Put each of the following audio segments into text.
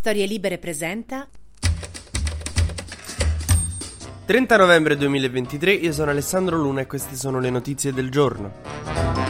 Storie Libere presenta 30 novembre 2023, io sono Alessandro Luna e queste sono le notizie del giorno.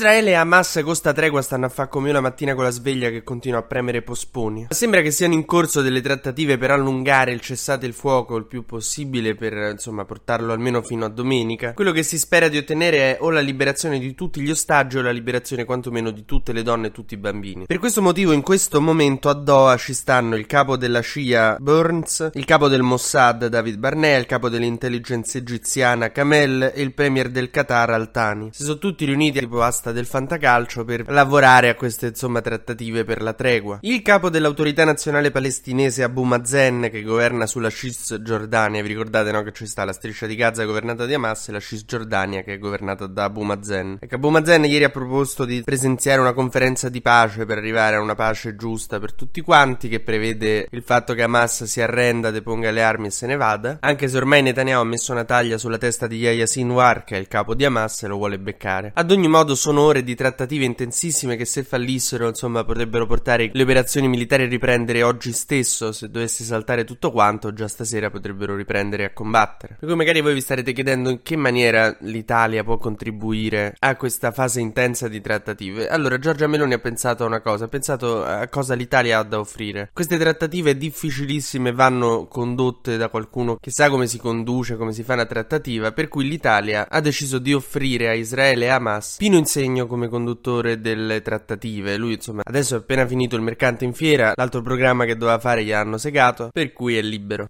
Israele e Hamas costa tregua stanno a fare come una mattina con la sveglia che continua a premere posponi. Sembra che siano in corso delle trattative per allungare il cessate il fuoco il più possibile per insomma portarlo almeno fino a domenica. Quello che si spera di ottenere è o la liberazione di tutti gli ostaggi o la liberazione quantomeno di tutte le donne e tutti i bambini. Per questo motivo in questo momento a Doha ci stanno il capo della Shia Burns, il capo del Mossad David Barnea, il capo dell'intelligence egiziana Kamel e il premier del Qatar Al-Thani. Si sono tutti riuniti tipo asta del fantacalcio per lavorare a queste insomma trattative per la tregua. Il capo dell'autorità nazionale palestinese Abu Mazen che governa sulla Cisgiordania, vi ricordate no che ci sta la striscia di Gaza governata da Hamas e la Cisgiordania che è governata da Abu Mazen. Ecco Abu Mazen ieri ha proposto di presenziare una conferenza di pace per arrivare a una pace giusta per tutti quanti che prevede il fatto che Hamas si arrenda, deponga le armi e se ne vada, anche se ormai Netanyahu ha messo una taglia sulla testa di Yahya Sinwar che è il capo di Hamas e lo vuole beccare. Ad ogni modo sono ore di trattative intensissime che se fallissero, insomma, potrebbero portare le operazioni militari a riprendere oggi stesso, se dovesse saltare tutto quanto, già stasera potrebbero riprendere a combattere. Per cui magari voi vi starete chiedendo in che maniera l'Italia può contribuire a questa fase intensa di trattative. Allora, Giorgia Meloni ha pensato a una cosa, ha pensato a cosa l'Italia ha da offrire. Queste trattative difficilissime vanno condotte da qualcuno che sa come si conduce, come si fa una trattativa, per cui l'Italia ha deciso di offrire a Israele e Hamas Pino Insegno come conduttore delle trattative. Lui, insomma, adesso è appena finito il mercante in fiera, l'altro programma che doveva fare gli hanno segato, per cui è libero.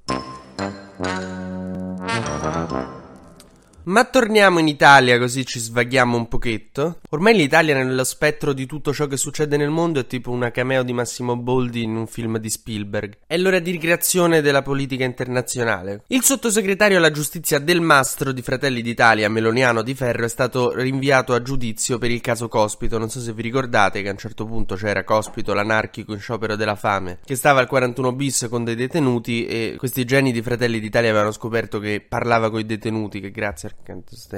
Ma torniamo in Italia così ci svaghiamo un pochetto. Ormai l'Italia nello spettro di tutto ciò che succede nel mondo è tipo una cameo di Massimo Boldi in un film di Spielberg. È l'ora di ricreazione della politica internazionale. Il sottosegretario alla giustizia del Mastro di Fratelli d'Italia, Meloniano Di Ferro, è stato rinviato a giudizio per il caso Cospito. Non so se vi ricordate che a un certo punto c'era Cospito, l'anarchico in sciopero della fame, che stava al 41 bis con dei detenuti e questi geni di Fratelli d'Italia avevano scoperto che parlava con i detenuti, che grazie canto stai a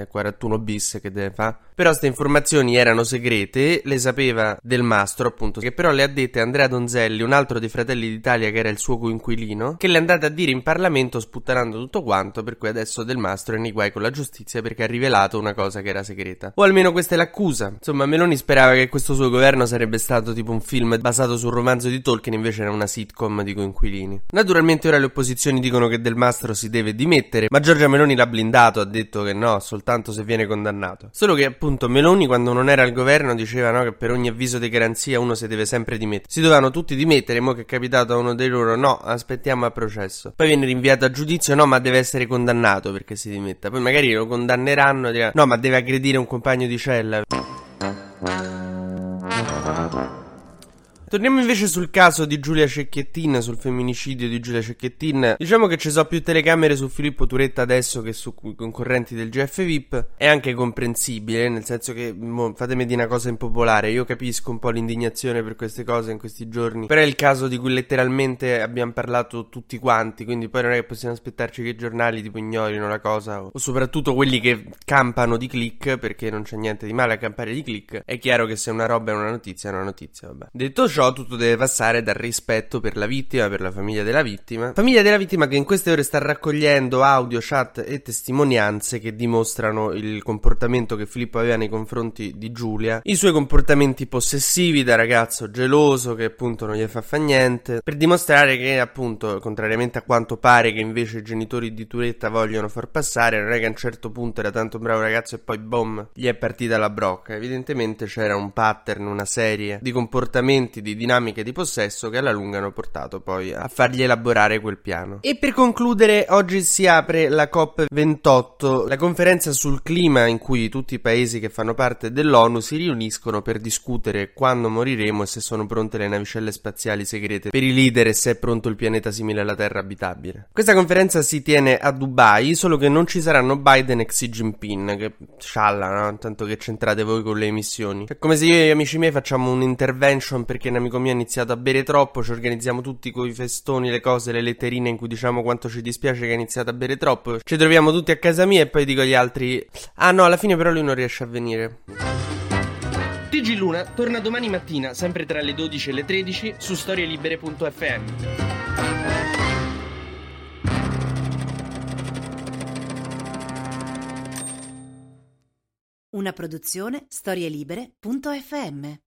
41 bis che deve fare. Però queste informazioni erano segrete, le sapeva Del Mastro, appunto, che però le ha dette Andrea Donzelli, un altro dei Fratelli d'Italia che era il suo coinquilino, che le è andata a dire in Parlamento sputtanando tutto quanto, per cui adesso Del Mastro è nei guai con la giustizia perché ha rivelato una cosa che era segreta. O almeno questa è l'accusa. Insomma, Meloni sperava che questo suo governo sarebbe stato tipo un film basato sul romanzo di Tolkien, invece era una sitcom di coinquilini. Naturalmente ora le opposizioni dicono che Del Mastro si deve dimettere, ma Giorgia Meloni l'ha blindato, ha detto che no, soltanto se viene condannato. Solo che appunto Meloni quando non era al governo diceva no, che per ogni avviso di garanzia uno si deve sempre dimettere. Si dovevano tutti dimettere, mo che è capitato a uno dei loro no, aspettiamo a processo. Poi viene rinviato a giudizio, no, ma deve essere condannato perché si dimetta. Poi magari lo condanneranno no, ma deve aggredire un compagno di cella. Torniamo invece sul caso di Giulia Cecchettin, sul femminicidio di Giulia Cecchettin. Diciamo che ci sono più telecamere su Filippo Turetta adesso che su concorrenti del GF VIP. È anche comprensibile, nel senso che mo, fatemi dire una cosa impopolare. Io capisco un po' l'indignazione per queste cose in questi giorni. Però è il caso di cui letteralmente abbiamo parlato tutti quanti. Quindi poi non è che possiamo aspettarci che i giornali tipo ignorino la cosa. O soprattutto quelli che campano di click, perché non c'è niente di male a campare di click. È chiaro che se una roba è una notizia, è una notizia, vabbè. Detto ciò ciò tutto deve passare dal rispetto per la vittima, per la famiglia della vittima. Famiglia della vittima che in queste ore sta raccogliendo audio, chat e testimonianze che dimostrano il comportamento che Filippo aveva nei confronti di Giulia, i suoi comportamenti possessivi da ragazzo geloso che appunto non gli fa fa niente, per dimostrare che appunto, contrariamente a quanto pare che invece i genitori di Turetta vogliono far passare, non è che a un certo punto era tanto bravo ragazzo e poi boom, gli è partita la brocca. Evidentemente c'era un pattern, una serie di comportamenti, di di dinamiche di possesso che alla lunga hanno portato poi a fargli elaborare quel piano. E per concludere, oggi si apre la COP28, la conferenza sul clima in cui tutti i paesi che fanno parte dell'ONU si riuniscono per discutere quando moriremo e se sono pronte le navicelle spaziali segrete per i leader e se è pronto il pianeta simile alla Terra abitabile. Questa conferenza si tiene a Dubai, solo che non ci saranno Biden e Xi Jinping, che scialla, no? Tanto che c'entrate voi con le emissioni. È come se io e gli amici miei facciamo un intervention perché ne amico mio ha iniziato a bere troppo, ci organizziamo tutti con i festoni, le cose, le letterine in cui diciamo quanto ci dispiace che ha iniziato a bere troppo. Ci troviamo tutti a casa mia e poi dico agli altri: Ah no, alla fine però lui non riesce a venire. TG Luna torna domani mattina, sempre tra le 12 e le 13, su storielibere.fm. Una produzione storielibere.fm